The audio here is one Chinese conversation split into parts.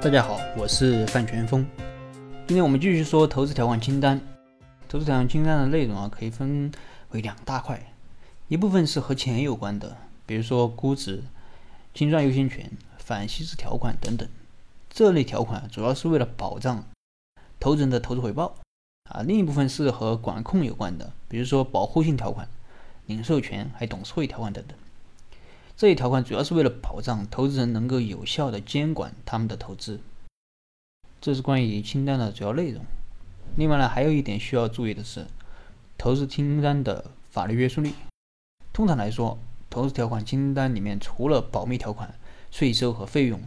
大家好，我是范全峰。今天我们继续说投资条款清单。投资条款清单的内容啊，可以分为两大块，一部分是和钱有关的，比如说估值、清算优先权、反稀释条款等等。这类条款主要是为了保障投资人的投资回报啊。另一部分是和管控有关的，比如说保护性条款、领授权、还董事会条款等等。这一条款主要是为了保障投资人能够有效的监管他们的投资。这是关于清单的主要内容。另外呢，还有一点需要注意的是，投资清单的法律约束力。通常来说，投资条款清单里面除了保密条款、税收和费用、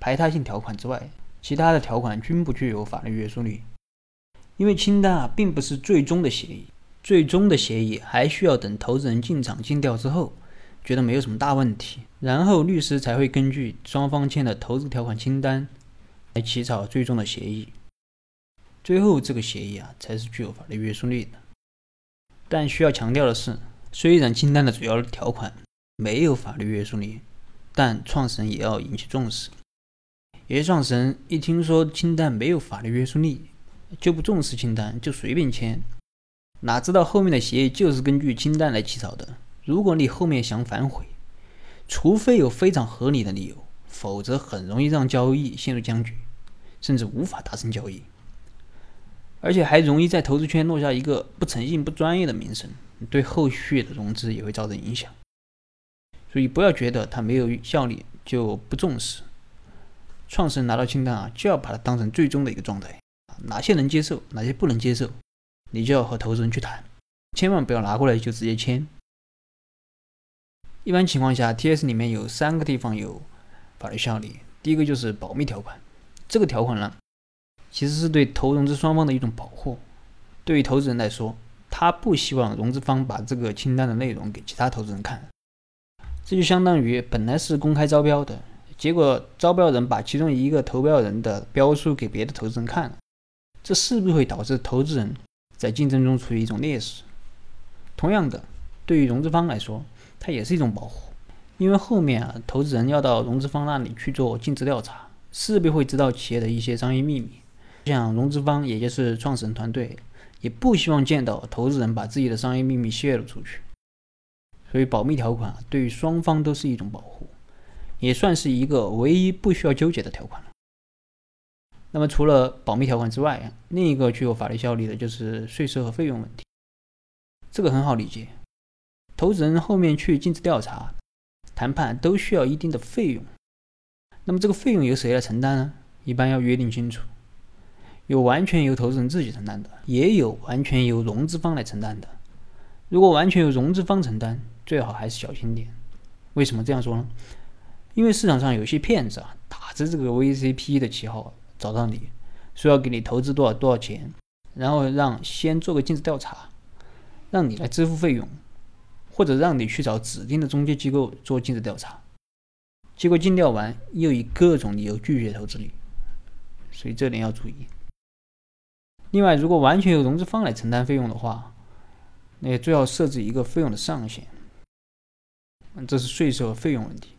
排他性条款之外，其他的条款均不具有法律约束力。因为清单啊，并不是最终的协议，最终的协议还需要等投资人进场尽调之后。觉得没有什么大问题，然后律师才会根据双方签的投资条款清单来起草最终的协议。最后这个协议啊，才是具有法律约束力的。但需要强调的是，虽然清单的主要条款没有法律约束力，但创始人也要引起重视。有些创始人一听说清单没有法律约束力，就不重视清单，就随便签，哪知道后面的协议就是根据清单来起草的。如果你后面想反悔，除非有非常合理的理由，否则很容易让交易陷入僵局，甚至无法达成交易，而且还容易在投资圈落下一个不诚信、不专业的名声，对后续的融资也会造成影响。所以不要觉得它没有效力就不重视。创始人拿到清单啊，就要把它当成最终的一个状态，哪些能接受，哪些不能接受，你就要和投资人去谈，千万不要拿过来就直接签。一般情况下，T.S 里面有三个地方有法律效力。第一个就是保密条款，这个条款呢，其实是对投融资双方的一种保护。对于投资人来说，他不希望融资方把这个清单的内容给其他投资人看。这就相当于本来是公开招标的，结果招标人把其中一个投标人的标书给别的投资人看了，这是不是会导致投资人在竞争中处于一种劣势？同样的，对于融资方来说，它也是一种保护，因为后面啊，投资人要到融资方那里去做尽职调查，势必会知道企业的一些商业秘密。像融资方，也就是创始人团队，也不希望见到投资人把自己的商业秘密泄露出去。所以，保密条款对于双方都是一种保护，也算是一个唯一不需要纠结的条款了。那么，除了保密条款之外，另一个具有法律效力的就是税收和费用问题。这个很好理解。投资人后面去尽职调查、谈判都需要一定的费用，那么这个费用由谁来承担呢？一般要约定清楚，有完全由投资人自己承担的，也有完全由融资方来承担的。如果完全由融资方承担，最好还是小心点。为什么这样说呢？因为市场上有些骗子啊，打着这个 VCP 的旗号找到你，说要给你投资多少多少钱，然后让先做个尽职调查，让你来支付费用。或者让你去找指定的中介机构做尽职调查，结果尽调完又以各种理由拒绝投资你，所以这点要注意。另外，如果完全由融资方来承担费用的话，那最好设置一个费用的上限。这是税收和费用问题。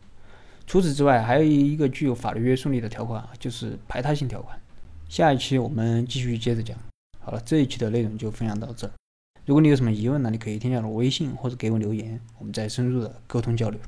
除此之外，还有一个具有法律约束力的条款，就是排他性条款。下一期我们继续接着讲。好了，这一期的内容就分享到这儿。如果你有什么疑问呢？你可以添加我微信或者给我留言，我们再深入的沟通交流。